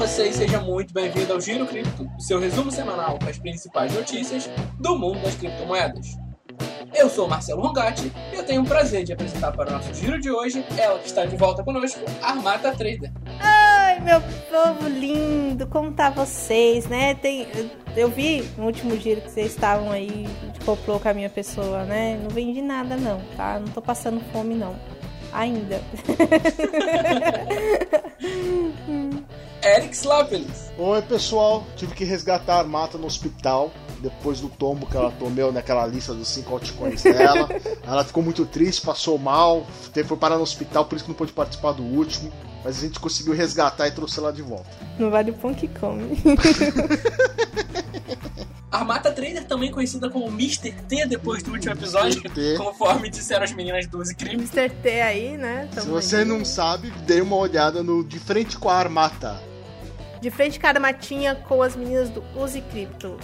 você e seja muito bem-vindo ao Giro Cripto, o seu resumo semanal com as principais notícias do mundo das criptomoedas. Eu sou Marcelo Rongatti e eu tenho o prazer de apresentar para o nosso giro de hoje ela que está de volta conosco, a Armata Trader. Ai, meu povo lindo, como tá vocês, né? Tem, eu vi no último giro que vocês estavam aí de complô com a minha pessoa, né? Não vendi nada não, tá? Não tô passando fome não. Ainda. Eric Slapelis. Oi, pessoal. Tive que resgatar a Armata no hospital depois do tombo que ela tomou naquela lista dos cinco altcoins dela. ela ficou muito triste, passou mal, foi parar no hospital, por isso que não pôde participar do último. Mas a gente conseguiu resgatar e trouxe ela de volta. Não vale o pão que come. Armata Trader, também conhecida como Mr. T depois do último episódio, conforme disseram as meninas do Uzi Crime. Mr. T aí, né? Tamo Se você aí. não sabe, dê uma olhada no De Frente com a Armata. De frente com a Armatinha com as meninas do Use Crypto.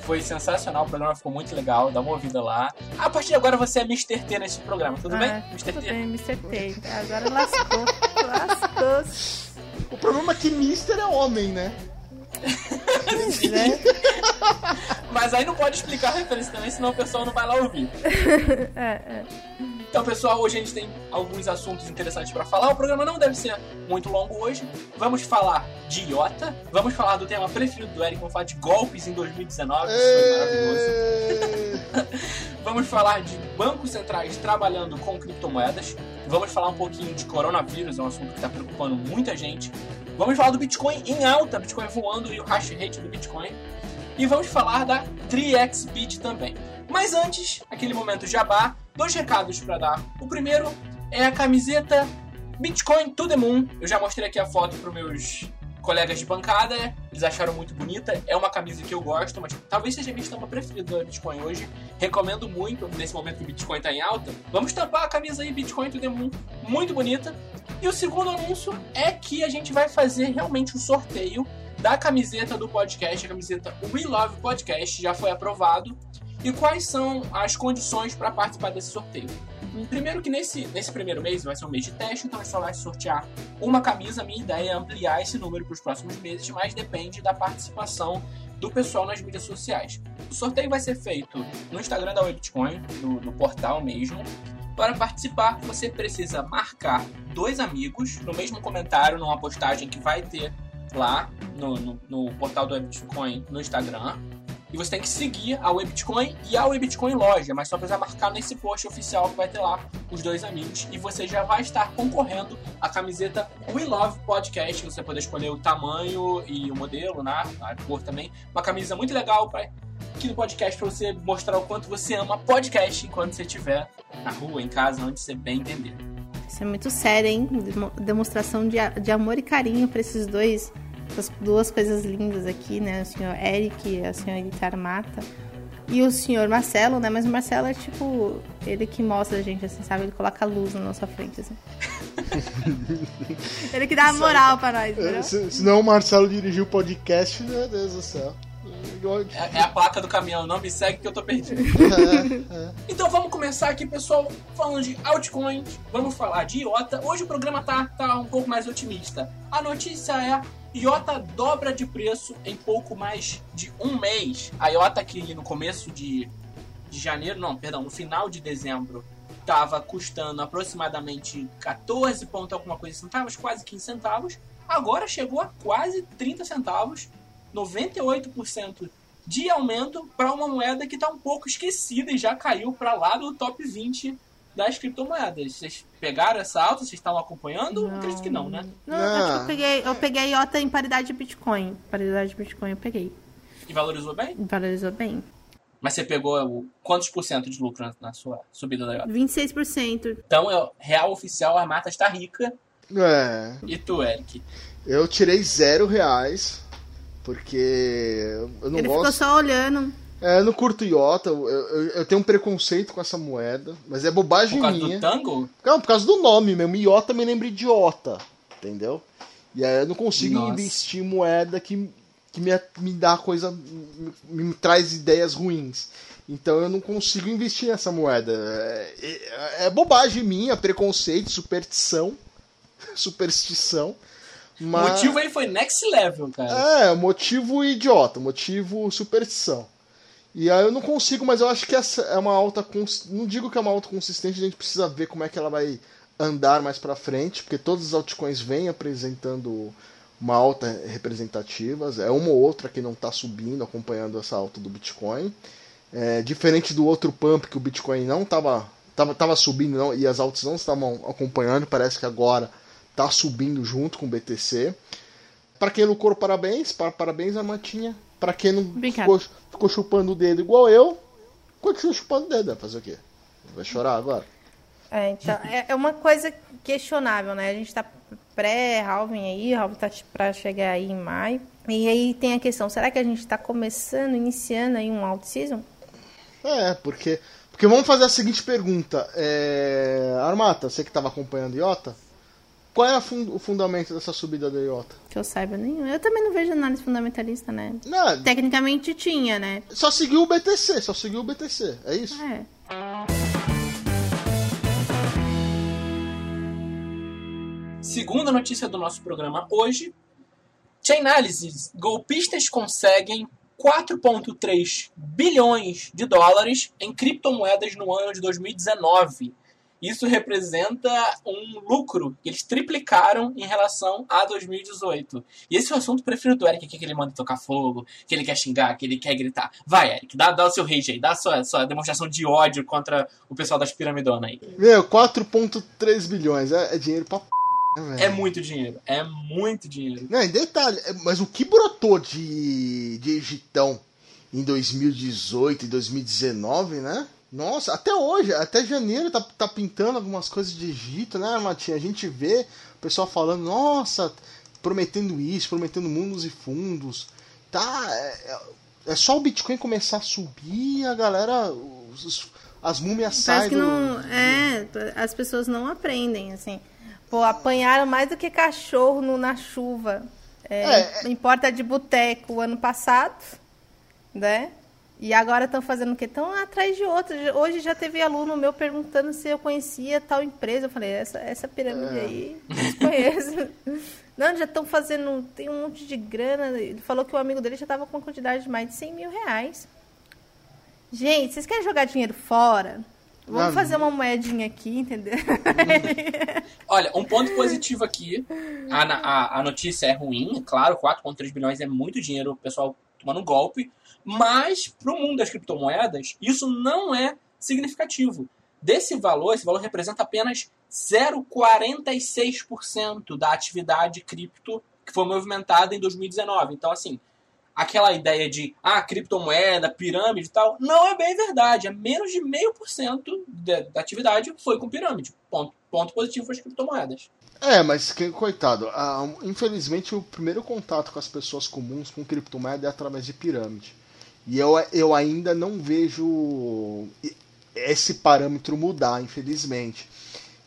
Foi sensacional, o programa ficou muito legal, dá uma ouvida lá. A partir de agora você é Mr. T nesse programa, tudo ah, bem? Mr. Tudo T? bem, Mr. T. Agora lascou. lascou. O problema é que Mr. é homem, né? Mas aí não pode explicar a referência também, senão o pessoal não vai lá ouvir. é, é. Então, pessoal, hoje a gente tem alguns assuntos interessantes para falar. O programa não deve ser muito longo hoje. Vamos falar de IOTA, vamos falar do tema preferido do Eric, vamos falar de golpes em 2019, isso foi maravilhoso. vamos falar de bancos centrais trabalhando com criptomoedas. Vamos falar um pouquinho de coronavírus, é um assunto que está preocupando muita gente. Vamos falar do Bitcoin em alta, Bitcoin voando e o hash rate do Bitcoin. E vamos falar da 3xBit também. Mas antes, aquele momento jabá, dois recados para dar. O primeiro é a camiseta Bitcoin to the Moon. Eu já mostrei aqui a foto para meus colegas de bancada, eles acharam muito bonita. É uma camisa que eu gosto, mas talvez seja a minha estampa preferida da Bitcoin hoje. Recomendo muito, nesse momento que o Bitcoin está em alta. Vamos tampar a camisa aí, Bitcoin to the Moon, muito bonita. E o segundo anúncio é que a gente vai fazer realmente um sorteio da camiseta do podcast, a camiseta We Love Podcast, já foi aprovado. E quais são as condições para participar desse sorteio? Primeiro que nesse, nesse primeiro mês vai ser um mês de teste, então a gente só vai sortear uma camisa. Minha ideia é ampliar esse número para os próximos meses, mas depende da participação do pessoal nas mídias sociais. O sorteio vai ser feito no Instagram da Webitcoin, no, no portal mesmo. Para participar, você precisa marcar dois amigos no mesmo comentário, numa postagem que vai ter lá no, no, no portal do Webitcoin no Instagram. E você tem que seguir a Webitcoin e a Webitcoin loja, mas só precisa marcar nesse post oficial que vai ter lá os dois amigos. E você já vai estar concorrendo à camiseta We Love Podcast. Você pode escolher o tamanho e o modelo, né? A cor também. Uma camisa muito legal para aqui no podcast para você mostrar o quanto você ama podcast enquanto você estiver na rua, em casa, onde você bem entender. Isso é muito sério, hein? Demonstração de, de amor e carinho para esses dois essas duas coisas lindas aqui, né? O senhor Eric e a senhorita Armata. E o senhor Marcelo, né? Mas o Marcelo é tipo ele que mostra a gente, assim, sabe? Ele coloca a luz na nossa frente, assim. ele que dá a moral pra nós, entendeu? Se, se não o Marcelo dirigiu o podcast, meu Deus do céu. É, é, a placa do caminhão, não me segue que eu tô perdido. É, é. Então vamos começar aqui, pessoal, falando de altcoins, vamos falar de IOTA. Hoje o programa tá, tá um pouco mais otimista. A notícia é IOTA dobra de preço em pouco mais de um mês. A IOTA que no começo de, de janeiro, não, perdão, no final de dezembro, estava custando aproximadamente 14 ponto alguma coisa centavos, quase 15 centavos. Agora chegou a quase 30 centavos 98% de aumento para uma moeda que está um pouco esquecida e já caiu para lá do top 20 das criptomoedas. Vocês pegaram essa alta? Vocês estavam acompanhando? Não. Acredito que não, né? Não, não. eu peguei, eu peguei IOTA em paridade de Bitcoin. Paridade de Bitcoin eu peguei. E valorizou bem? Valorizou bem. Mas você pegou quantos por cento de lucro na sua subida da IOTA? 26%. Então, é real oficial, a mata está rica. É. E tu, Eric? Eu tirei zero reais. Porque eu não Ele gosto. ficou só olhando. É, eu não curto Iota, eu, eu, eu, tenho um preconceito com essa moeda, mas é bobagem por causa minha. Do tango? Não, por causa do nome mesmo. Iota me lembra idiota, entendeu? E aí eu não consigo Nossa. investir moeda que, que me, me dá coisa. Me, me, traz ideias ruins. Então eu não consigo investir nessa moeda. É, é, é bobagem minha, preconceito, superstição. superstição. Mas... O motivo aí foi next level, cara. É, motivo idiota, motivo superstição. E aí eu não consigo, mas eu acho que essa é uma alta. Não digo que é uma alta consistente, a gente precisa ver como é que ela vai andar mais para frente, porque todos os altcoins vêm apresentando uma alta representativas, é uma ou outra que não está subindo, acompanhando essa alta do Bitcoin. É, diferente do outro pump que o Bitcoin não estava tava, tava subindo não, e as altas não estavam acompanhando, parece que agora está subindo junto com o BTC. Para quem lucrou, parabéns, parabéns Armatinha. Para quem não ficou, ficou, chupando o dedo igual eu, continua chupando o dedo, vai fazer o quê? Vai chorar agora? É, então, é, é uma coisa questionável, né? A gente está pré-halving aí, halving tá para chegar aí em maio. E aí tem a questão, será que a gente está começando, iniciando aí um alt season? É, porque porque vamos fazer a seguinte pergunta. É... Armata, você que estava acompanhando Iota, qual é fund o fundamento dessa subida da Iota? Que eu saiba nenhum. Eu também não vejo análise fundamentalista, né? Não, Tecnicamente tinha, né? Só seguiu o BTC, só seguiu o BTC, é isso? É. Segunda notícia do nosso programa hoje. Chainalysis. Golpistas conseguem 4,3 bilhões de dólares em criptomoedas no ano de 2019. Isso representa um lucro que eles triplicaram em relação a 2018. E esse é o assunto preferido do Eric, que ele manda tocar fogo, que ele quer xingar, que ele quer gritar. Vai, Eric, dá, dá o seu rage aí, dá a sua, sua demonstração de ódio contra o pessoal das piramidonas aí. Meu, 4,3 bilhões, é, é dinheiro pra é, é muito dinheiro. É muito dinheiro. Não, em detalhe, é, mas o que brotou de, de Egitão em 2018 e 2019, né? Nossa, até hoje, até janeiro tá, tá pintando algumas coisas de Egito, né, Matinha? A gente vê o pessoal falando, nossa, prometendo isso, prometendo mundos e fundos. Tá, é, é só o Bitcoin começar a subir a galera, os, as múmias saem. que não, é, as pessoas não aprendem, assim. Pô, apanharam mais do que cachorro no, na chuva. É, é, em porta de boteco ano passado, né? E agora estão fazendo o quê? Estão atrás de outros. Hoje já teve aluno meu perguntando se eu conhecia tal empresa. Eu falei, essa, essa pirâmide é. aí, desconheço. Não, já estão fazendo, tem um monte de grana. Ele falou que o amigo dele já estava com uma quantidade de mais de 100 mil reais. Gente, vocês querem jogar dinheiro fora? Vamos fazer uma moedinha aqui, entendeu? Olha, um ponto positivo aqui. A, a, a notícia é ruim, claro, 4,3 bilhões é muito dinheiro, o pessoal tomando golpe. Mas, para o mundo das criptomoedas, isso não é significativo. Desse valor, esse valor representa apenas 0,46% da atividade cripto que foi movimentada em 2019. Então, assim, aquela ideia de ah, criptomoeda, pirâmide e tal, não é bem verdade. É menos de meio por cento da atividade foi com pirâmide. Ponto, ponto positivo para as criptomoedas. É, mas que, coitado, ah, infelizmente o primeiro contato com as pessoas comuns com criptomoeda é através de pirâmide. E eu, eu ainda não vejo esse parâmetro mudar, infelizmente.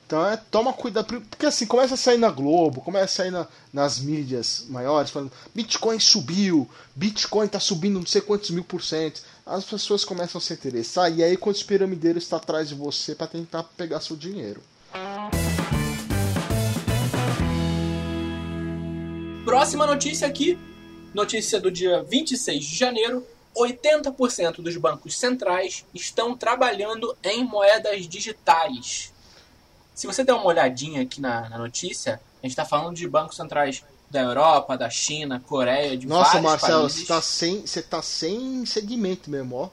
Então é, toma cuidado, porque assim, começa a sair na Globo, começa a sair na, nas mídias maiores, falando Bitcoin subiu, Bitcoin está subindo não sei quantos mil por cento. As pessoas começam a se interessar e aí quando os piramideiros estão atrás de você para tentar pegar seu dinheiro. Próxima notícia aqui, notícia do dia 26 de janeiro. 80% dos bancos centrais estão trabalhando em moedas digitais. Se você der uma olhadinha aqui na, na notícia, a gente está falando de bancos centrais da Europa, da China, Coreia, de Nossa, vários Marcelo, países. você tá sem, você tá sem segmento mesmo, ó.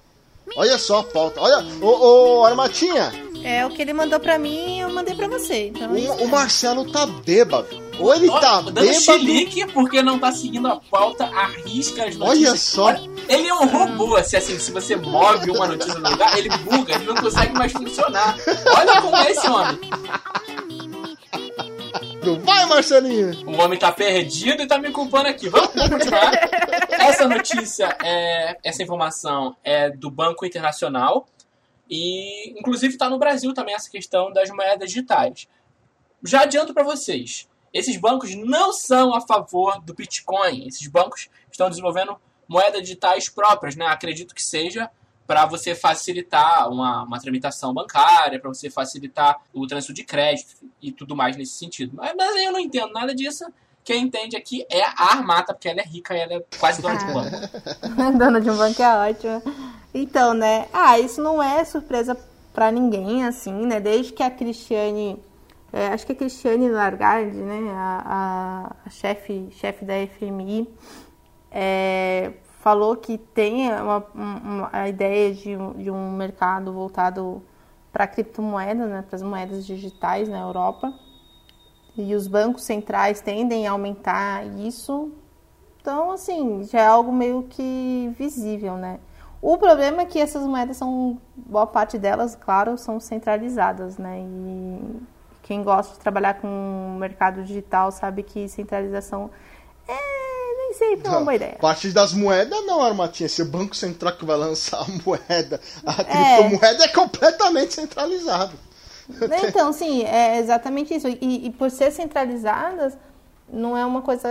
Olha só a pauta. Olha, ô, ô Armatinha. É o que ele mandou pra mim e eu mandei pra você. Então... O, o Marcelo tá bêbado. Ou ele Nossa, tá dando chilique porque não tá seguindo a pauta, arrisca as notícias. Olha só. Olha, ele é um robô, se assim, se você move uma notícia no lugar, ele buga, ele não consegue mais funcionar. Olha como é esse homem. Vai, Marcelinho! O homem tá perdido e tá me culpando aqui. Vamos, vamos continuar. Essa notícia, é, essa informação é do Banco Internacional e, inclusive, tá no Brasil também essa questão das moedas digitais. Já adianto para vocês, esses bancos não são a favor do Bitcoin. Esses bancos estão desenvolvendo moedas digitais próprias, né? Acredito que seja para você facilitar uma, uma tramitação bancária, para você facilitar o trânsito de crédito e tudo mais nesse sentido. Mas, mas eu não entendo nada disso. Quem entende aqui é a Armata, porque ela é rica e ela é quase dona de um banco. dona de um banco é ótima. Então, né? Ah, isso não é surpresa para ninguém, assim, né? Desde que a Cristiane. É, acho que a Cristiane Largardi, né? A, a, a chefe, chefe da FMI, é, falou que tem uma, uma, a ideia de, de um mercado voltado para criptomoedas, né, para as moedas digitais na Europa. E os bancos centrais tendem a aumentar isso. Então, assim, já é algo meio que visível, né? O problema é que essas moedas são, boa parte delas, claro, são centralizadas, né? E quem gosta de trabalhar com mercado digital sabe que centralização é nem sempre é uma boa ideia. Parte das moedas não, Armatinha. Se o Banco Central que vai lançar a moeda, a é. criptomoeda é completamente centralizado. Então, sim, é exatamente isso. E, e, por ser centralizadas, não é uma coisa,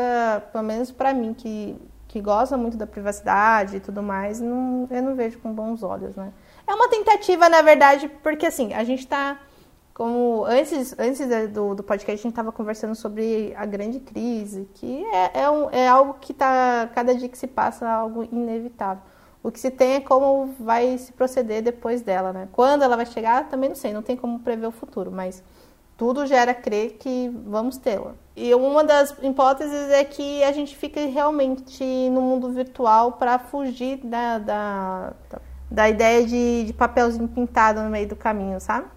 pelo menos para mim, que, que gosta muito da privacidade e tudo mais, não, eu não vejo com bons olhos, né? É uma tentativa, na verdade, porque assim, a gente está como antes, antes do, do podcast, a gente estava conversando sobre a grande crise, que é, é, um, é algo que está, cada dia que se passa, algo inevitável. O que se tem é como vai se proceder depois dela, né? Quando ela vai chegar, também não sei, não tem como prever o futuro, mas tudo gera crer que vamos tê-la. E uma das hipóteses é que a gente fique realmente no mundo virtual para fugir da, da, da ideia de, de papelzinho pintado no meio do caminho, sabe?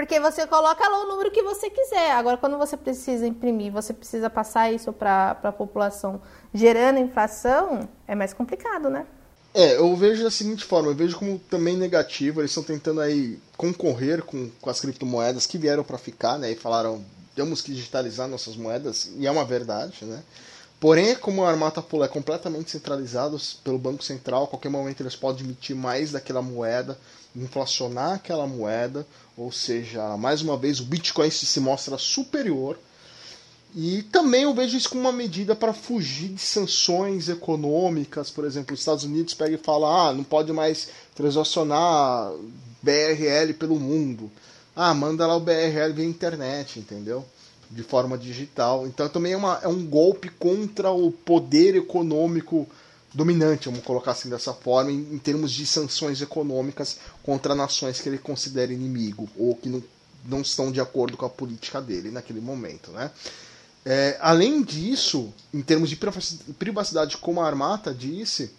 Porque você coloca lá o número que você quiser. Agora, quando você precisa imprimir, você precisa passar isso para a população gerando inflação, é mais complicado, né? É, eu vejo da seguinte forma, eu vejo como também negativo, eles estão tentando aí concorrer com, com as criptomoedas que vieram para ficar, né, e falaram, temos que digitalizar nossas moedas, e é uma verdade, né, porém, como a Armata Pula é completamente centralizada pelo Banco Central, a qualquer momento eles podem emitir mais daquela moeda, inflacionar aquela moeda, ou seja, mais uma vez o Bitcoin se mostra superior. E também eu vejo isso como uma medida para fugir de sanções econômicas, por exemplo, os Estados Unidos pega e fala: ah, não pode mais transacionar BRL pelo mundo. Ah, manda lá o BRL via internet, entendeu? De forma digital. Então também é, uma, é um golpe contra o poder econômico dominante, vamos colocar assim dessa forma, em, em, termos de sanções econômicas contra nações que ele considera inimigo ou que não, não estão de acordo com a política dele naquele momento, né? É, além disso, em termos de privacidade, como a Armata disse,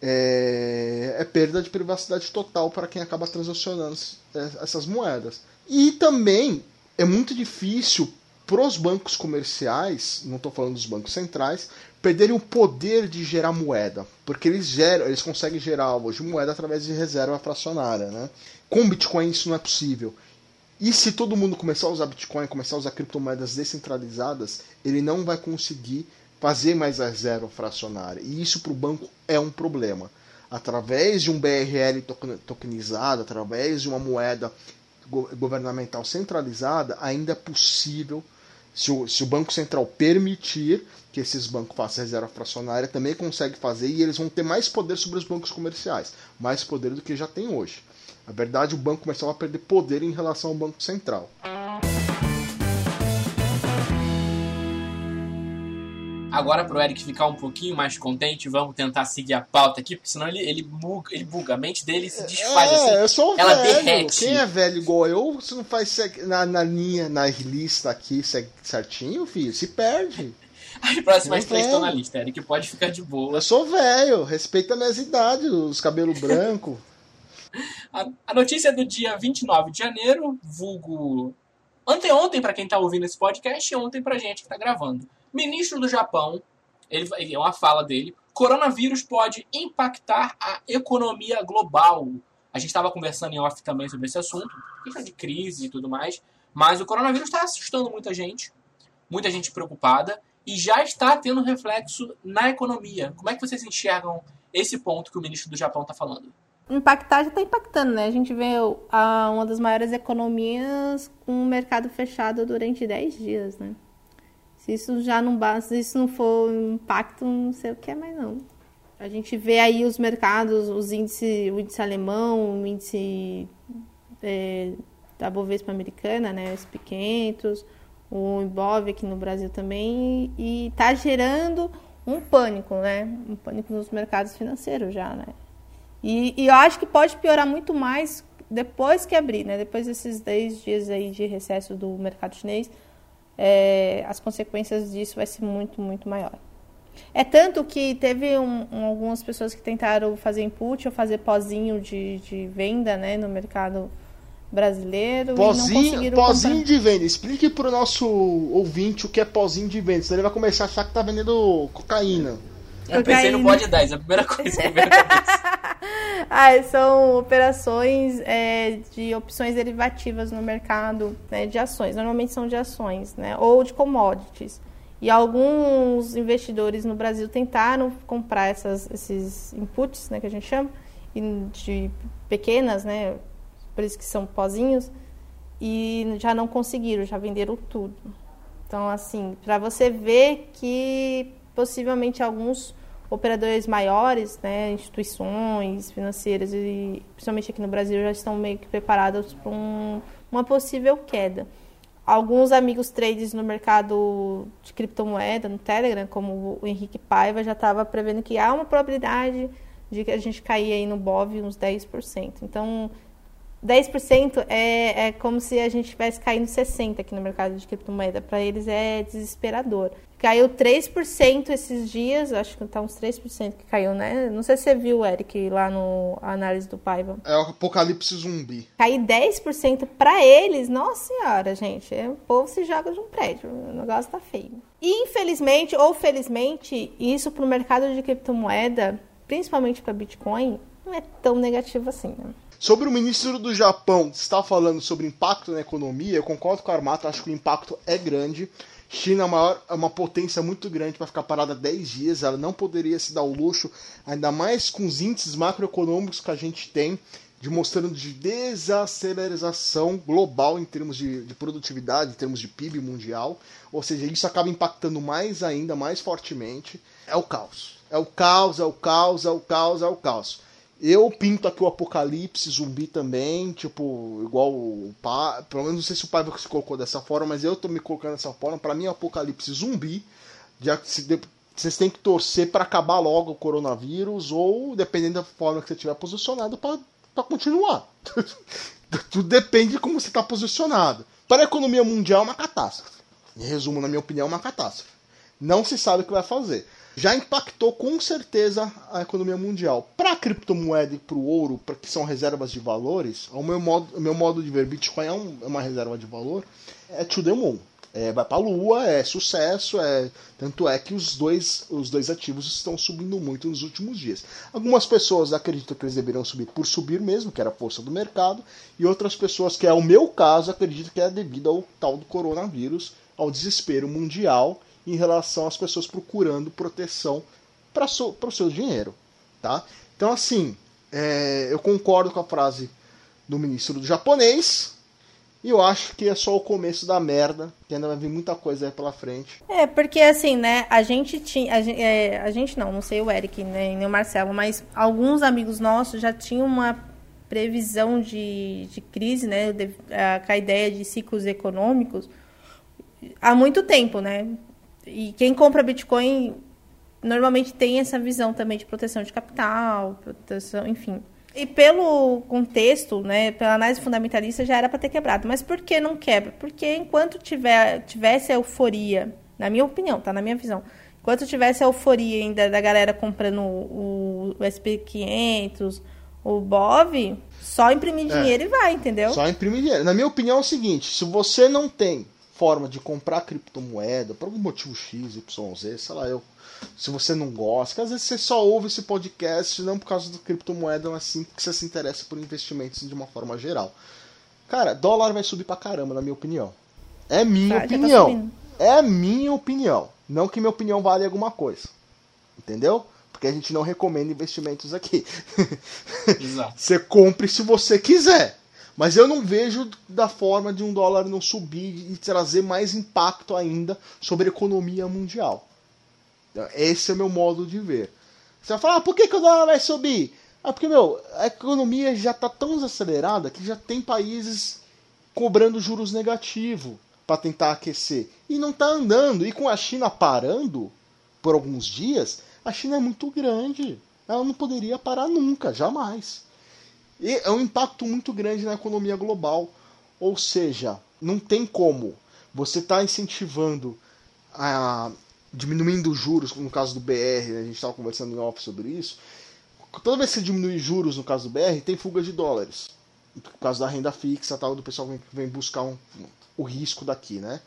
é, é perda de privacidade total para quem acaba transacionando é, essas moedas. E também é muito difícil para os bancos comerciais, não estou falando dos bancos centrais, perderem o poder de gerar moeda, porque eles geram, eles conseguem gerar hoje moeda através de reserva fracionária, né? Com Bitcoin isso não é possível. E se todo mundo começar a usar Bitcoin, começar a usar criptomoedas descentralizadas, ele não vai conseguir fazer mais a reserva fracionária. E isso para o banco é um problema. Através de um BRL tokenizado, através de uma moeda governamental centralizada, ainda é possível, se o, se o Banco Central permitir, que esses bancos façam reserva fracionária também consegue fazer e eles vão ter mais poder sobre os bancos comerciais, mais poder do que já tem hoje. Na verdade, o banco comercial vai perder poder em relação ao Banco Central. Agora, para o Eric ficar um pouquinho mais contente, vamos tentar seguir a pauta aqui, porque senão ele, ele, buga, ele buga, a mente dele se desfaz. É, assim, eu sou ela velho. derrete. Quem é velho igual eu, se não faz na, na linha, na lista aqui certinho, filho, se perde. As próximas três estão na lista, Eric. Pode ficar de boa. Eu sou velho, respeita minhas idades, os cabelos brancos. a, a notícia do dia 29 de janeiro, vulgo anteontem para quem está ouvindo esse podcast e ontem para gente que está gravando. Ministro do Japão, ele, é uma fala dele, coronavírus pode impactar a economia global. A gente estava conversando em off também sobre esse assunto, questão de crise e tudo mais, mas o coronavírus está assustando muita gente, muita gente preocupada, e já está tendo reflexo na economia. Como é que vocês enxergam esse ponto que o ministro do Japão está falando? Impactar já está impactando, né? A gente vê a, uma das maiores economias com o mercado fechado durante 10 dias, né? Se isso já não basta, isso não for um impacto, não sei o que é mais não. A gente vê aí os mercados, os índices, o índice alemão, o índice é, da Bovespa americana, né, SP500, o Ibov aqui no Brasil também, e está gerando um pânico, né? Um pânico nos mercados financeiros já, né? E, e, eu acho que pode piorar muito mais depois que abrir, né? Depois desses 10 dias aí de recesso do mercado chinês, é, as consequências disso vai ser muito, muito maior. É tanto que teve um, um, algumas pessoas que tentaram fazer input ou fazer pozinho de, de venda, né, no mercado brasileiro pozinho, pozinho de venda. Explique para o nosso ouvinte o que é pozinho de venda, senão ele vai começar a achar que tá vendendo cocaína. Eu pensei no bode 10, a primeira coisa que veio ah, são operações é, de opções derivativas no mercado né, de ações. Normalmente são de ações, né? Ou de commodities. E alguns investidores no Brasil tentaram comprar essas, esses inputs, né, que a gente chama, de pequenas, né, por isso que são pozinhos, e já não conseguiram, já venderam tudo. Então, assim, para você ver que possivelmente alguns operadores maiores, né, instituições financeiras e principalmente aqui no Brasil já estão meio que preparados para um, uma possível queda. Alguns amigos traders no mercado de criptomoeda, no Telegram, como o Henrique Paiva, já estava prevendo que há uma probabilidade de que a gente cair aí no BOV uns 10%. Então, 10% é, é como se a gente tivesse caindo 60% aqui no mercado de criptomoeda. Para eles é desesperador. Caiu 3% esses dias, acho que tá uns 3% que caiu, né? Não sei se você viu, Eric, lá no análise do Paiva. É o apocalipse zumbi. Cair 10% para eles, nossa senhora, gente. É, o povo se joga de um prédio. O negócio tá feio. E infelizmente, ou felizmente, isso pro mercado de criptomoeda, principalmente para Bitcoin, não é tão negativo assim, né? Sobre o ministro do Japão, está falando sobre impacto na economia, eu concordo com a Armata, acho que o impacto é grande. China é, maior, é uma potência muito grande para ficar parada 10 dias, ela não poderia se dar o luxo, ainda mais com os índices macroeconômicos que a gente tem, demonstrando de desaceleração global em termos de, de, produtividade, em termos de PIB mundial. Ou seja, isso acaba impactando mais ainda, mais fortemente. É o caos. É o caos, é o caos, é o caos, é o caos. Eu pinto aqui o Apocalipse zumbi também, tipo, igual o pai. Pelo menos não sei se o pai se colocou dessa forma, mas eu tô me colocando dessa forma. Para mim, é Apocalipse zumbi. Já que vocês têm que torcer para acabar logo o coronavírus, ou dependendo da forma que você estiver posicionado, para continuar. Tudo depende de como você está posicionado. Para a economia mundial, é uma catástrofe. Em resumo, na minha opinião, é uma catástrofe. Não se sabe o que vai fazer já impactou com certeza a economia mundial. Para a criptomoeda e para o ouro, pra, que são reservas de valores, o meu modo, o meu modo de ver Bitcoin é, um, é uma reserva de valor, é to the moon. É, vai para a lua, é sucesso, é tanto é que os dois, os dois ativos estão subindo muito nos últimos dias. Algumas pessoas acreditam que eles deveriam subir por subir mesmo, que era a força do mercado, e outras pessoas, que é o meu caso, acreditam que é devido ao tal do coronavírus, ao desespero mundial em relação às pessoas procurando proteção para o seu dinheiro. Tá? Então, assim, é, eu concordo com a frase do ministro do japonês. E eu acho que é só o começo da merda, que ainda vai vir muita coisa aí pela frente. É, porque assim, né, a gente tinha. A é, a gente não, não sei o Eric né, nem o Marcelo, mas alguns amigos nossos já tinham uma previsão de, de crise, né, de, a, com a ideia de ciclos econômicos há muito tempo, né? E quem compra Bitcoin normalmente tem essa visão também de proteção de capital, proteção, enfim. E pelo contexto, né, pela análise fundamentalista, já era para ter quebrado. Mas por que não quebra? Porque enquanto tiver, tivesse a euforia, na minha opinião, tá? Na minha visão. Enquanto tivesse a euforia ainda da galera comprando o, o SP500, o BOV, só imprimir é. dinheiro é, e vai, entendeu? Só imprimir dinheiro. Na minha opinião é o seguinte, se você não tem forma de comprar criptomoeda, por algum motivo X, Y, Z, sei lá, eu. Se você não gosta, que às vezes você só ouve esse podcast não por causa do criptomoeda, mas sim porque você se interessa por investimentos de uma forma geral. Cara, dólar vai subir pra caramba, na minha opinião. É minha tá opinião. Tá é minha opinião. Não que minha opinião vale alguma coisa. Entendeu? Porque a gente não recomenda investimentos aqui. Exato. você compre se você quiser. Mas eu não vejo da forma de um dólar não subir e trazer mais impacto ainda sobre a economia mundial. Esse é o meu modo de ver. Você vai falar, ah, por que, que o dólar vai subir? Ah, porque, meu, a economia já está tão acelerada que já tem países cobrando juros negativos para tentar aquecer e não está andando. E com a China parando por alguns dias, a China é muito grande. Ela não poderia parar nunca, jamais. E é um impacto muito grande na economia global. Ou seja, não tem como você está incentivando a diminuindo os juros, no caso do BR, né? a gente estava conversando em off sobre isso. Toda vez que você diminui juros no caso do BR, tem fuga de dólares. Por causa da renda fixa, tal, do pessoal vem buscar um, o risco daqui, né?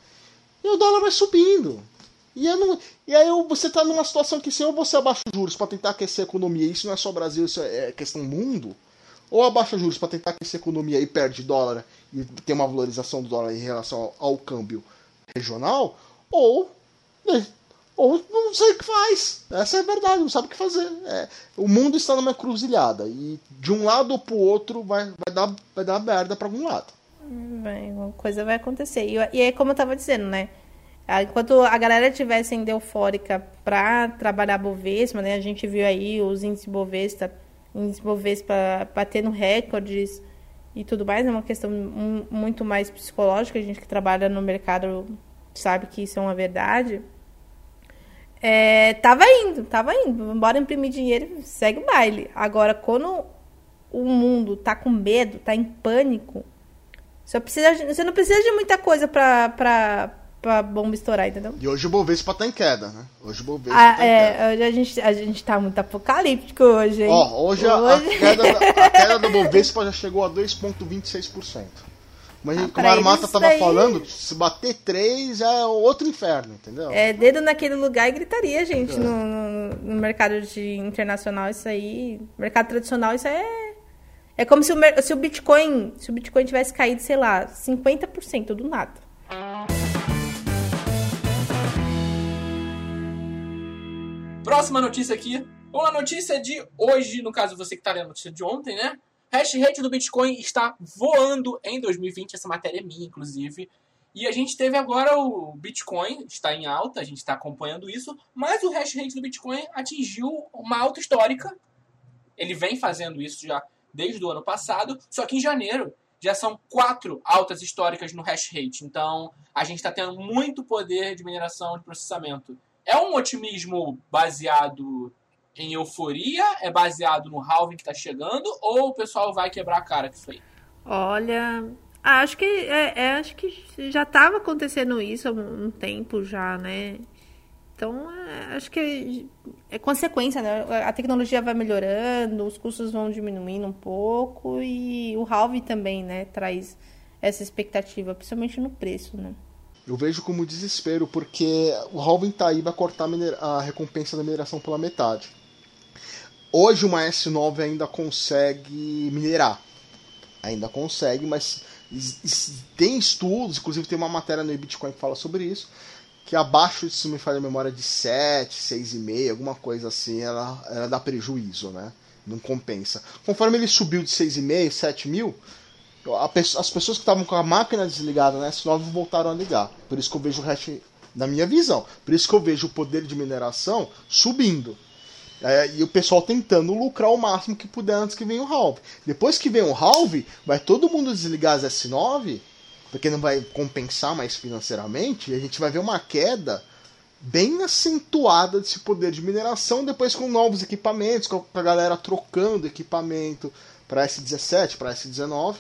E o dólar vai subindo. E, não, e aí você está numa situação que se ou você abaixa os juros para tentar aquecer a economia, isso não é só Brasil, isso é questão mundo, ou abaixa juros para tentar aquecer a economia perde dólar e tem uma valorização do dólar em relação ao, ao câmbio regional, ou né, ou não sei o que faz. Essa é a verdade, não sabe o que fazer. É, o mundo está numa cruzilhada e de um lado ou pro outro vai, vai, dar, vai dar merda para algum lado. Vai, uma coisa vai acontecer. E, e é como eu tava dizendo, né? Enquanto a galera tivesse ainda eufórica para trabalhar Bovespa, né? A gente viu aí os índices Bovespa, índices Bovespa batendo recordes e tudo mais. É uma questão muito mais psicológica. A gente que trabalha no mercado sabe que isso é uma verdade. É, tava indo, tava indo. Bora imprimir dinheiro segue o baile. Agora, quando o mundo tá com medo, tá em pânico, você, precisa, você não precisa de muita coisa pra, pra bomba estourar, entendeu? E hoje o Bovespa tá em queda, né? Hoje o Bovespa ah, tá é, queda. Hoje a gente, a gente tá muito apocalíptico hoje, hein? Ó, hoje, hoje... A, queda, a queda do Bovespa já chegou a 2,26%. Mas ah, como a Armata tava falando, se bater três é outro inferno, entendeu? É dedo naquele lugar e gritaria, gente. É. No, no, no, mercado de internacional, isso aí. Mercado tradicional, isso é. É como se o, se o Bitcoin. Se o Bitcoin tivesse caído, sei lá, 50% do nada. Próxima notícia aqui. Uma notícia de hoje, no caso você que tá lendo a notícia de ontem, né? Hash rate do Bitcoin está voando em 2020. Essa matéria é minha, inclusive. E a gente teve agora o Bitcoin, está em alta, a gente está acompanhando isso, mas o hash rate do Bitcoin atingiu uma alta histórica. Ele vem fazendo isso já desde o ano passado, só que em janeiro já são quatro altas históricas no hash rate. Então a gente está tendo muito poder de mineração de processamento. É um otimismo baseado em euforia? É baseado no halving que tá chegando? Ou o pessoal vai quebrar a cara que foi? Olha, acho que é, é acho que já estava acontecendo isso há um tempo já, né? Então, é, acho que é, é consequência, né? A tecnologia vai melhorando, os custos vão diminuindo um pouco e o halving também, né, traz essa expectativa, principalmente no preço, né? Eu vejo como desespero, porque o halving tá aí vai cortar a recompensa da mineração pela metade. Hoje uma S9 ainda consegue minerar. Ainda consegue, mas tem estudos, inclusive tem uma matéria no Bitcoin que fala sobre isso, que abaixo, se me falha a memória, de 7, 6,5, alguma coisa assim, ela, ela dá prejuízo, né? Não compensa. Conforme ele subiu de 6,5, 7 mil, as pessoas que estavam com a máquina desligada na S9 voltaram a ligar. Por isso que eu vejo o hash, na minha visão, por isso que eu vejo o poder de mineração subindo. É, e o pessoal tentando lucrar o máximo que puder antes que venha o halve. Depois que vem o halve, vai todo mundo desligar as S9, porque não vai compensar mais financeiramente, e a gente vai ver uma queda bem acentuada desse poder de mineração, depois com novos equipamentos, com a galera trocando equipamento para S17, para S19.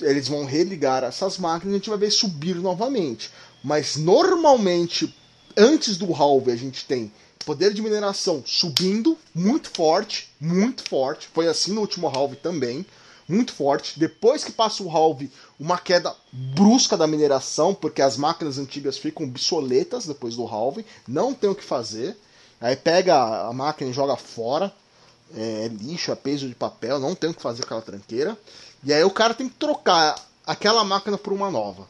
Eles vão religar essas máquinas e a gente vai ver subir novamente. Mas normalmente, antes do halve, a gente tem poder de mineração subindo muito forte, muito forte. Foi assim no último halve também, muito forte. Depois que passa o halve, uma queda brusca da mineração, porque as máquinas antigas ficam obsoletas depois do halve, não tem o que fazer. Aí pega a máquina e joga fora. É, é lixo, é peso de papel, não tem o que fazer com aquela tranqueira. E aí o cara tem que trocar aquela máquina por uma nova.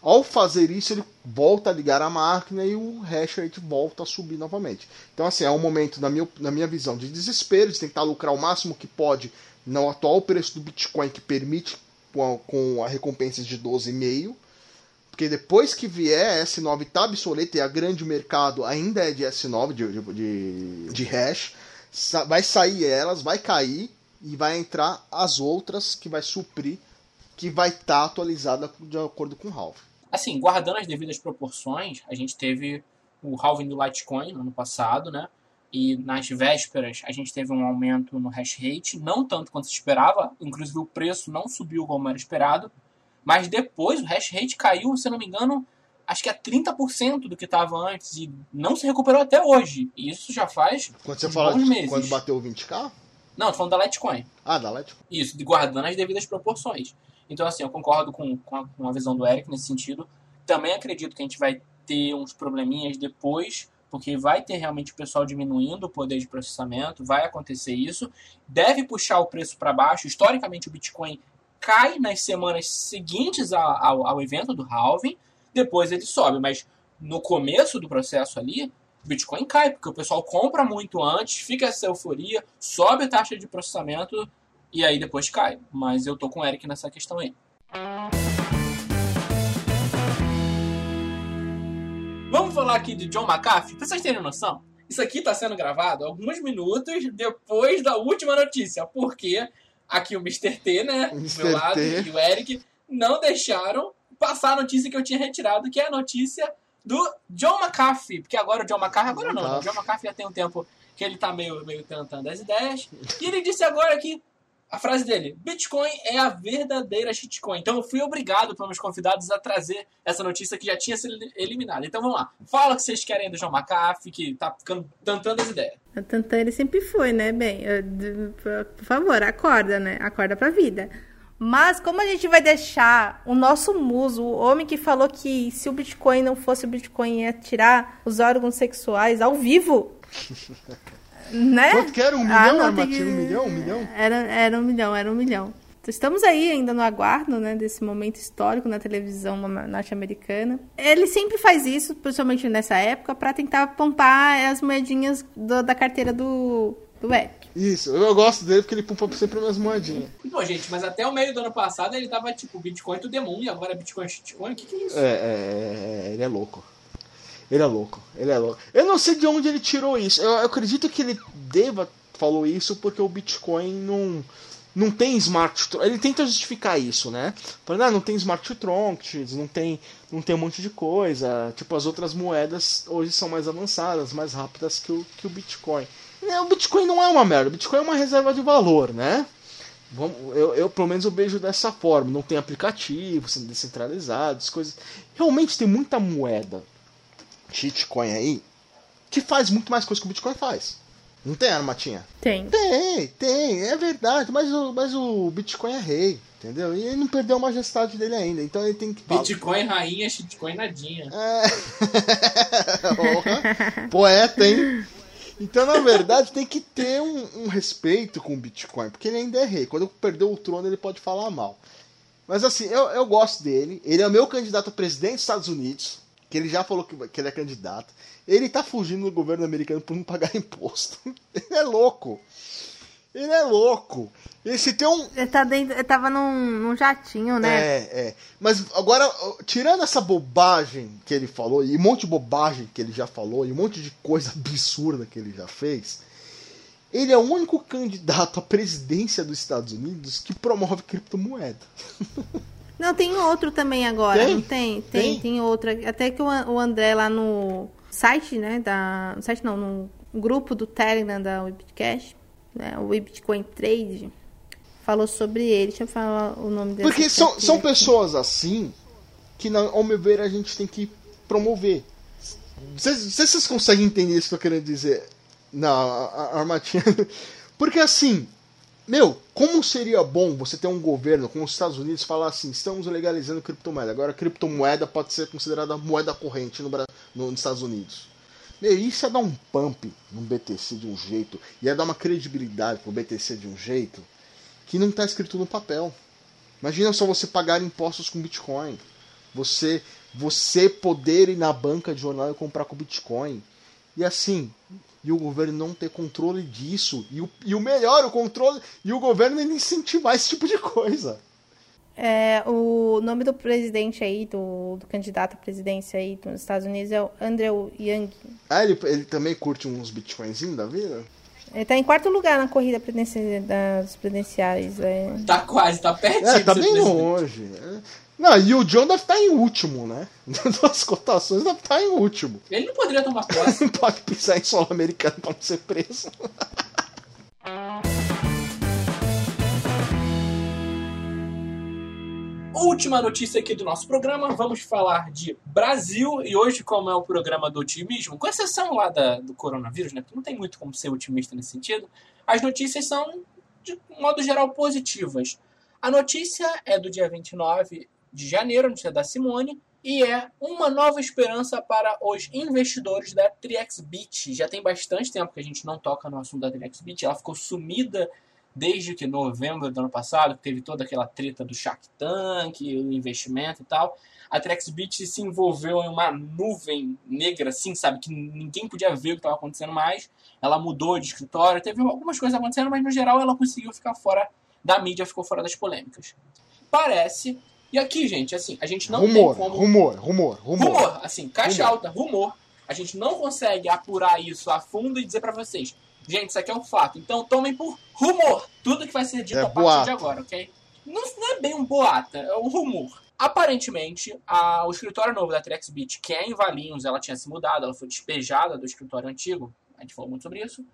Ao fazer isso, ele volta a ligar a máquina e o hash rate volta a subir novamente. Então, assim, é um momento, na minha, na minha visão, de desespero, de tentar lucrar o máximo que pode no atual preço do Bitcoin, que permite com a, com a recompensa de 12,5. Porque depois que vier S9 tá obsoleta e a grande mercado ainda é de S9, de, de, de hash, vai sair elas, vai cair e vai entrar as outras que vai suprir, que vai estar tá atualizada de acordo com o Half. Assim, guardando as devidas proporções, a gente teve o halving do Litecoin no ano passado, né? E nas vésperas a gente teve um aumento no hash rate, não tanto quanto se esperava, inclusive o preço não subiu como era esperado, mas depois o hash rate caiu, se não me engano, acho que é 30% do que estava antes e não se recuperou até hoje. E isso já faz Quando você fala de meses. quando bateu o 20k? Não, tô falando da Litecoin. Ah, da Litecoin. Isso, guardando as devidas proporções. Então, assim, eu concordo com, com, a, com a visão do Eric nesse sentido. Também acredito que a gente vai ter uns probleminhas depois, porque vai ter realmente o pessoal diminuindo o poder de processamento, vai acontecer isso. Deve puxar o preço para baixo. Historicamente, o Bitcoin cai nas semanas seguintes ao, ao, ao evento do halving depois ele sobe. Mas no começo do processo ali, Bitcoin cai, porque o pessoal compra muito antes, fica essa euforia, sobe a taxa de processamento e aí depois cai. Mas eu tô com o Eric nessa questão aí. Vamos falar aqui de John McAfee? Pra vocês terem noção, isso aqui está sendo gravado alguns minutos depois da última notícia, porque aqui o Mr. T, né, do meu lado, T. e o Eric não deixaram passar a notícia que eu tinha retirado, que é a notícia do John McAfee. Porque agora o John McAfee, agora não, né? o John McAfee já tem um tempo que ele tá meio, meio tentando as ideias. E ele disse agora que a frase dele: Bitcoin é a verdadeira shitcoin. Então eu fui obrigado pelos convidados a trazer essa notícia que já tinha sido eliminada. Então vamos lá. Fala o que vocês querem do John McAfee, que tá ficando tentando as ideias. Tantando ele sempre foi, né? Bem, eu, por favor, acorda, né? Acorda pra vida. Mas como a gente vai deixar o nosso muso, o homem que falou que se o Bitcoin não fosse o Bitcoin ia tirar os órgãos sexuais ao vivo? né? Quanto que era? Um ah, milhão, não, que... Um milhão? Um milhão? Era, era um milhão, era um milhão. Estamos aí ainda no aguardo, né, desse momento histórico na televisão norte-americana. Ele sempre faz isso, principalmente nessa época, para tentar pompar as moedinhas do, da carteira do, do. Isso, eu gosto dele porque ele pumpa sempre minhas moedinhas. Pô, gente, mas até o meio do ano passado ele tava tipo Bitcoin to the moon e agora é Bitcoin shitcoin. O que, que é isso? É, é, é, ele é louco. Ele é louco, ele é louco. Eu não sei de onde ele tirou isso. Eu, eu acredito que ele deva falou isso porque o Bitcoin não não tem smart ele tenta justificar isso né falando ah, não tem smart contracts não tem não tem um monte de coisa tipo as outras moedas hoje são mais avançadas mais rápidas que o, que o Bitcoin é, o Bitcoin não é uma merda, o Bitcoin é uma reserva de valor, né? Eu, eu, pelo menos eu vejo dessa forma. Não tem aplicativos, são descentralizados, coisas. Realmente tem muita moeda shitcoin aí que faz muito mais coisa que o Bitcoin faz. Não tem, Armatinha? Tem. Tem, tem, é verdade. Mas o, mas o Bitcoin é rei, entendeu? E ele não perdeu a majestade dele ainda, então ele tem que. Bitcoin rainha, shitcoin nadinha. É. Poeta, hein? Então, na verdade, tem que ter um, um, respeito com o Bitcoin, porque ele ainda é rei. Quando perdeu o trono, ele pode falar mal. Mas assim, eu, eu gosto dele. Ele é o meu candidato a presidente dos Estados Unidos, que ele já falou que, que ele é candidato. Ele tá fugindo do governo americano por não pagar imposto. ele é louco. Ele é louco. E se tem um. Ele, tá dentro, ele tava num, num jatinho, né? É, é. Mas agora, tirando essa bobagem que ele falou, e um monte de bobagem que ele já falou, e um monte de coisa absurda que ele já fez, ele é o único candidato à presidência dos Estados Unidos que promove criptomoeda. Não, tem outro também agora, tem? tem? Tem, tem, tem outra. Até que o André lá no site, né? Da, no site não, no grupo do Telegram da Webcast, né, o Bitcoin Trade, falou sobre ele. Deixa eu falar o nome dele. Porque são, são pessoas assim que, ao meu ver, a gente tem que promover. Vocês, vocês conseguem entender isso que eu querendo dizer? Não, Armatinha. Porque assim, meu, como seria bom você ter um governo como os Estados Unidos falar assim: estamos legalizando criptomoeda. Agora, criptomoeda pode ser considerada moeda corrente no, no, nos Estados Unidos. Isso ia dar um pump no BTC de um jeito, ia dar uma credibilidade pro BTC de um jeito que não está escrito no papel. Imagina só você pagar impostos com Bitcoin. Você você poder ir na banca de jornal e comprar com Bitcoin. E assim, e o governo não ter controle disso. E o, e o melhor, o controle. E o governo incentivar esse tipo de coisa. É, o nome do presidente aí, do, do candidato à presidência aí dos Estados Unidos é o Andrew Yang. Ah, ele, ele também curte uns bitcoinzinhos da vida? Ele tá em quarto lugar na corrida das presenciais. É. Tá quase, tá pertinho. É, tá bem longe. Não, e o John deve estar tá em último, né? Das cotações deve estar tá em último. Ele não poderia tomar posse. não pode pisar em solo americano pra não ser preso. Última notícia aqui do nosso programa, vamos falar de Brasil e hoje, como é o programa do otimismo, com exceção lá da, do coronavírus, né? Porque não tem muito como ser otimista nesse sentido, as notícias são, de modo geral, positivas. A notícia é do dia 29 de janeiro, notícia da Simone, e é uma nova esperança para os investidores da TriXBit. Já tem bastante tempo que a gente não toca no assunto da TriXBit, ela ficou sumida desde que novembro do ano passado, teve toda aquela treta do Shark Tank, o investimento e tal, a TrexBit se envolveu em uma nuvem negra, assim, sabe, que ninguém podia ver o que estava acontecendo mais. Ela mudou de escritório, teve algumas coisas acontecendo, mas no geral ela conseguiu ficar fora da mídia, ficou fora das polêmicas. Parece. E aqui, gente, assim, a gente não rumor, tem como. Rumor, rumor, rumor. Rumor, assim, caixa rumor. alta, rumor. A gente não consegue apurar isso a fundo e dizer para vocês Gente, isso aqui é um fato. Então tomem por rumor tudo que vai ser dito é a partir boato. de agora, ok? Não, não, é bem um boato, é um rumor. Aparentemente, a, o escritório novo da TrexBit, que é em Valinhos, ela tinha se mudado, ela foi despejada do escritório antigo. A gente falou muito sobre isso.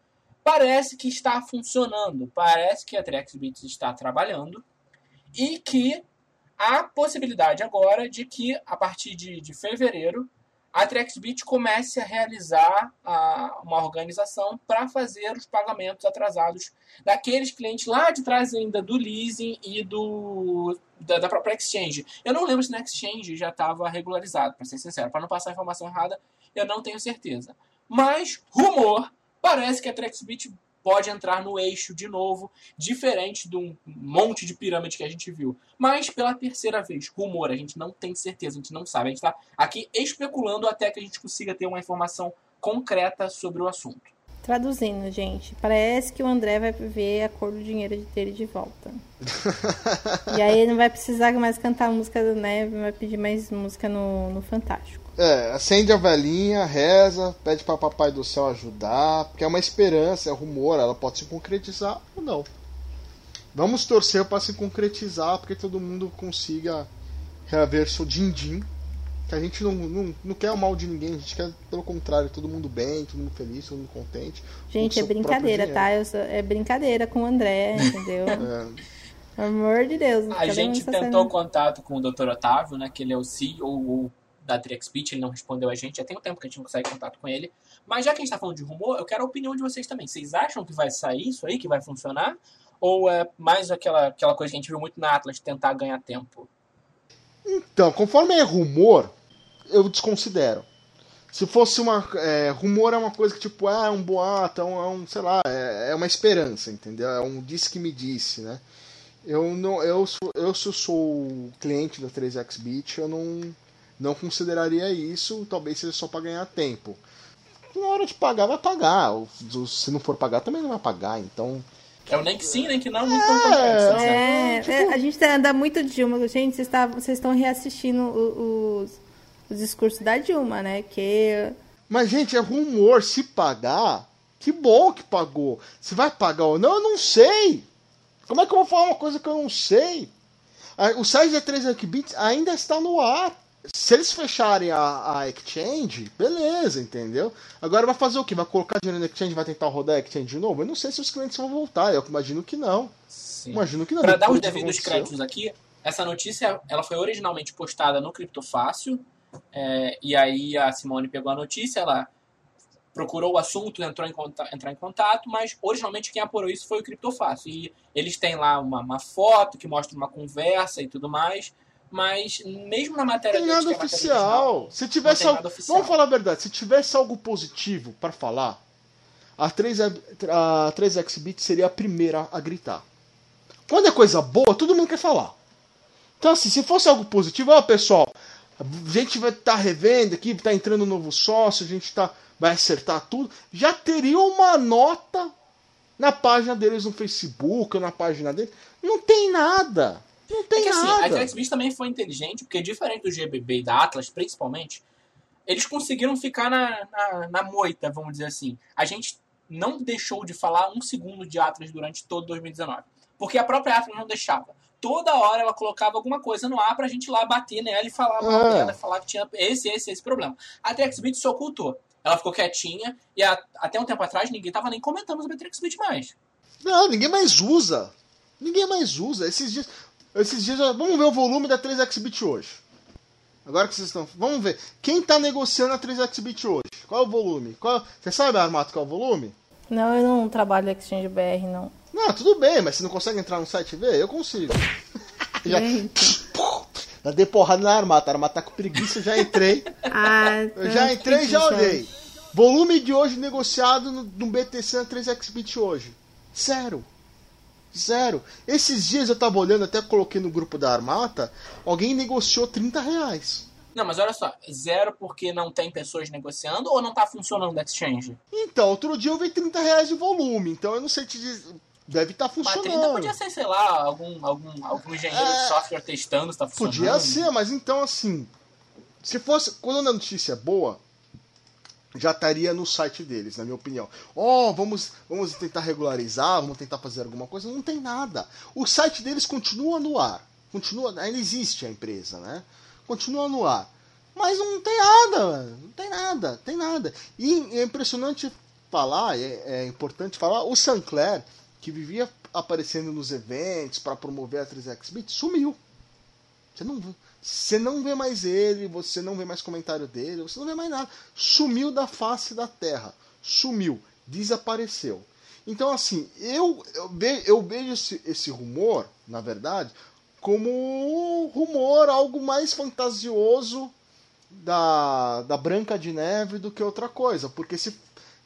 Parece que está funcionando. Parece que a TrexBit está trabalhando. E que há possibilidade agora de que, a partir de, de fevereiro, a TrexBit comece a realizar a, uma organização para fazer os pagamentos atrasados daqueles clientes lá de trás ainda do leasing e do da, da própria exchange. Eu não lembro se na exchange já estava regularizado, para ser sincero, para não passar informação errada, eu não tenho certeza. Mas rumor parece que a TrexBit pode entrar no eixo de novo, diferente de um monte de pirâmide que a gente viu. Mas pela terceira vez, rumor, a gente não tem certeza, a gente não sabe. A gente está aqui especulando até que a gente consiga ter uma informação concreta sobre o assunto. Traduzindo, gente, parece que o André vai ver a cor do dinheiro dele de volta. e aí ele não vai precisar mais cantar a música do Neve, vai pedir mais música no, no Fantástico. É, acende a velhinha, reza, pede para papai do céu ajudar, porque é uma esperança, é rumor, ela pode se concretizar ou não. Vamos torcer para se concretizar, porque todo mundo consiga reaver seu din-din. Que a gente não, não, não quer o mal de ninguém, a gente quer, pelo contrário, todo mundo bem, todo mundo feliz, todo mundo contente. Gente, é brincadeira, tá? Sou, é brincadeira com o André, entendeu? é. Pelo amor de Deus. A gente tentou sendo... contato com o Dr. Otávio, né? Que ele é o CEO, da TriXBit, ele não respondeu a gente, já tem um tempo que a gente não consegue contato com ele. Mas já que a gente está falando de rumor, eu quero a opinião de vocês também. Vocês acham que vai sair isso aí, que vai funcionar? Ou é mais aquela, aquela coisa que a gente viu muito na Atlas, tentar ganhar tempo? Então, conforme é rumor, eu desconsidero. Se fosse uma. É, rumor é uma coisa que, tipo, ah, é um boato, é um, é um sei lá, é, é, uma esperança, entendeu? É um disse que me disse, né? Eu, não, eu, eu, se eu sou cliente da 3xBit, eu não não consideraria isso, talvez seja só para ganhar tempo. Na hora de pagar, vai pagar. Se não for pagar, também não vai pagar. Então. É o nem que sim, nem que não, muito é, é, tipo... é, a gente anda muito de Dilma. Gente, vocês, tá, vocês estão reassistindo os, os discursos da Dilma, né? Que. Mas, gente, é rumor. Se pagar, que bom que pagou. Se vai pagar ou não, eu não sei. Como é que eu vou falar uma coisa que eu não sei? O site da 3 Bits ainda está no ar se eles fecharem a, a Exchange, beleza, entendeu? Agora vai fazer o quê? Vai colocar dinheiro na Exchange vai tentar rodar a Exchange de novo? Eu não sei se os clientes vão voltar, eu imagino que não. Sim. Imagino que não. Para dar os devidos créditos aqui, essa notícia ela foi originalmente postada no Criptofácil, é, e aí a Simone pegou a notícia, ela procurou o assunto, entrou em contato, entrar em contato, mas originalmente quem apurou isso foi o Criptofácil. E eles têm lá uma, uma foto que mostra uma conversa e tudo mais mas mesmo na matéria tem nada oficial. Se tivesse algo, vamos falar a verdade, se tivesse algo positivo para falar, a 3 a 3x seria a primeira a gritar. Quando é coisa boa, todo mundo quer falar. Então assim, se fosse algo positivo, ó, pessoal, a gente vai estar tá revendo aqui, tá entrando um novo sócio, a gente tá vai acertar tudo, já teria uma nota na página deles no Facebook, ou na página deles. Não tem nada. Não tem é que, assim, nada. a XBIS também foi inteligente, porque diferente do GBB e da Atlas, principalmente, eles conseguiram ficar na, na, na, moita, vamos dizer assim. A gente não deixou de falar um segundo de Atlas durante todo 2019. Porque a própria Atlas não deixava. Toda hora ela colocava alguma coisa no ar pra gente lá bater nela e falar É. dela, falar que tinha esse, esse, esse problema. A TechBit se ocultou. Ela ficou quietinha e a- até um tempo atrás ninguém tava nem comentando sobre a TechBit mais. Não, ninguém mais usa. Ninguém mais usa. Esses dias. Esses dias. Vamos ver o volume da 3xBit hoje. Agora que vocês estão. Vamos ver. Quem tá negociando a 3xBit hoje? Qual é o volume? Qual... Você sabe, Armato, qual é o volume? Não, eu não trabalho no Exchange BR, não. Não, tudo bem, mas você não consegue entrar no site e ver? Eu consigo. já, já dei porrada na Armata. A Armata tá com preguiça, já entrei. Ah, Eu já entrei e já olhei. Volume de hoje negociado no, no BTC na 3xBit hoje. Zero. Zero. Esses dias eu tava olhando, até coloquei no grupo da Armata, alguém negociou 30 reais. Não, mas olha só, zero porque não tem pessoas negociando ou não tá funcionando o exchange? Então, outro dia eu vi 30 reais de volume, então eu não sei te dizer. Deve estar Mas 30 funcionando. podia ser, sei lá, algum, algum, algum engenheiro de É. software testando se tá funcionando. Podia ser, mas então assim. Se fosse. Quando a notícia é boa, já estaria no site deles, na minha opinião. Ó, vamos, vamos tentar regularizar, vamos tentar fazer alguma coisa. Não tem nada. O site deles continua no ar. Continua. Ainda existe a empresa, né? Continua no ar. Mas não tem nada. Não tem nada, tem nada. E é impressionante falar, é, é importante falar, o Sancler, que vivia aparecendo nos eventos para promover a 3xBit, sumiu. Você não, você não vê mais ele, você não vê mais comentário dele, você não vê mais nada. Sumiu da face da terra. Sumiu. Desapareceu. Então, assim, eu, eu, ve- eu vejo esse, esse rumor, na verdade, como um rumor, algo mais fantasioso da, da Branca de Neve do que outra coisa. Porque se,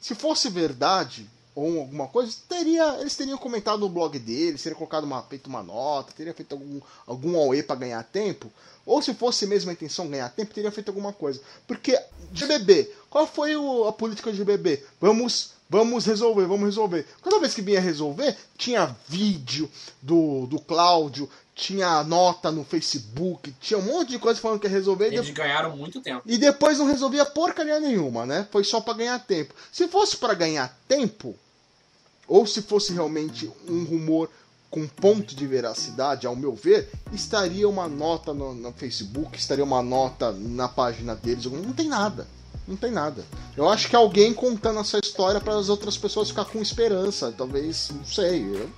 se fosse verdade ou alguma coisa, teria, eles teriam comentado no blog deles, teriam colocado uma, feito uma nota, teriam feito algum, algum AUE para ganhar tempo. Ou se fosse mesmo a intenção ganhar tempo, teria feito alguma coisa. Porque GBB, qual foi o- a política de GBB? Vamos, vamos resolver, vamos resolver. Cada vez que vinha resolver, tinha vídeo do, do Cláudio, tinha nota no Facebook, tinha um monte de coisa falando que ia resolver. Eles ganharam muito tempo. e depois não resolvia porcaria nenhuma, né? Foi só pra ganhar tempo. Se fosse pra ganhar tempo, ou se fosse realmente um rumor com ponto de veracidade, ao meu ver, estaria uma nota no, no Facebook, estaria uma nota na página deles. Não tem nada. Não tem nada. Eu acho que é alguém contando essa história para as outras pessoas ficar com esperança. Talvez, não sei. Eu,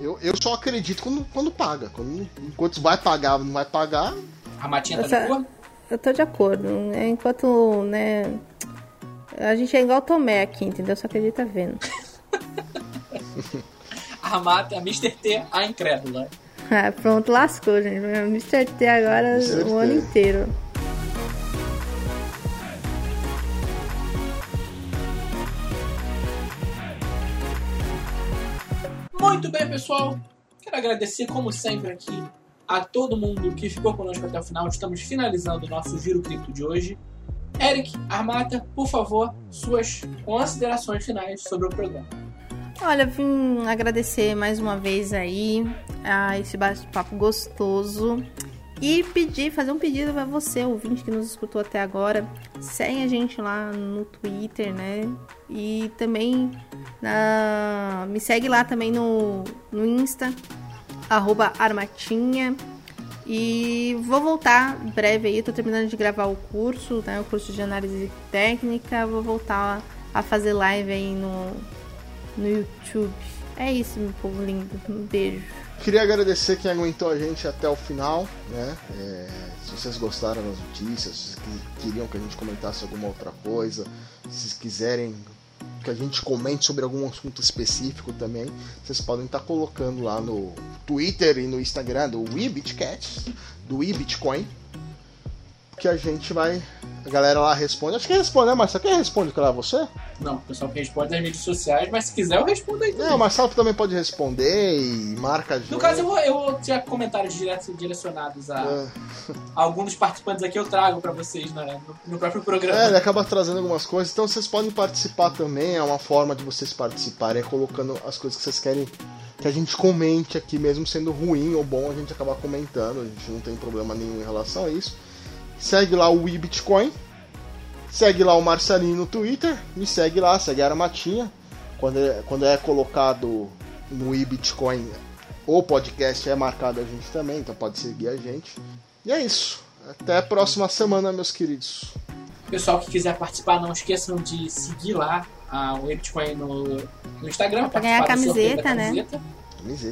eu, eu só acredito quando, quando paga. Quando, enquanto vai pagar, não vai pagar, A Matinha tá Essa-? Eu tô de acordo. né? Enquanto, né. A gente é igual Tomé aqui, entendeu? Só acredita vendo. A Mata, a Mr. T, a incrédula. Ah, pronto, lascou, gente. Mr. T agora Mr. o ano inteiro. Muito bem, pessoal. Quero agradecer, como sempre, aqui a todo mundo que ficou conosco até o final. Estamos finalizando o nosso Giro Cripto de hoje. Eric, Armata, por favor, suas considerações finais sobre o programa. Olha, vim agradecer mais uma vez aí a esse bate-papo gostoso e pedir, fazer um pedido para você, ouvinte que nos escutou até agora. Segue a gente lá no Twitter, né? E também na... me segue lá também no, no Insta, Armatinha. E vou voltar breve aí, tô terminando de gravar o curso, né? O curso de análise técnica. Vou voltar a fazer live aí no, no YouTube. É isso, meu povo lindo. Um beijo. Queria agradecer quem aguentou a gente até o final, né? É, se vocês gostaram das notícias, se queriam que a gente comentasse alguma outra coisa, se quiserem que a gente comente sobre algum assunto específico também, vocês podem estar colocando lá no Twitter e no Instagram do WeBitCat, do WeBitcoin, que a gente vai. A galera lá responde. Acho que responde, né, Marcelo? Quem responde, cara? Você? Não, o pessoal que responde nas mídias sociais, mas se quiser eu respondo aí também. Não, o Marcelo também pode responder e marca a gente. No caso, eu vou, eu tirar comentários diretos direcionados a, É. a alguns dos participantes aqui, eu trago pra vocês na- no, no próprio programa. É, ele acaba trazendo algumas coisas, então vocês podem participar também, é uma forma de vocês participarem, é colocando as coisas que vocês querem que a gente comente aqui, mesmo sendo ruim ou bom, a gente acaba comentando, a gente não tem problema nenhum em relação a isso. Segue lá o Bitcoin, segue lá o Marcelinho no Twitter, me segue lá, segue a Armatinha. Quando é, quando é colocado no eBitcoin, o podcast é marcado a gente também, então pode seguir a gente. E é isso. Até a próxima semana, meus queridos. Pessoal que quiser participar, não esqueçam de seguir lá a, o Bitcoin no, no Instagram. Pra ganhar a camiseta, né? Camiseta.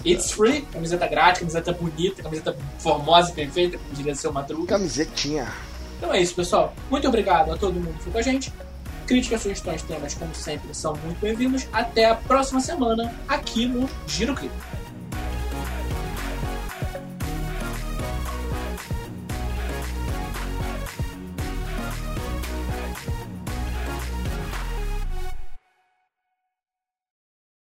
It's free, camiseta grátis, camiseta bonita, camiseta formosa e perfeita, como diria seu Madruga. Camisetinha. Então é isso, pessoal. Muito obrigado a todo mundo que ficou com a gente. Críticas, sugestões, temas, como sempre, são muito bem-vindos. Até a próxima semana aqui no Giro Cripto.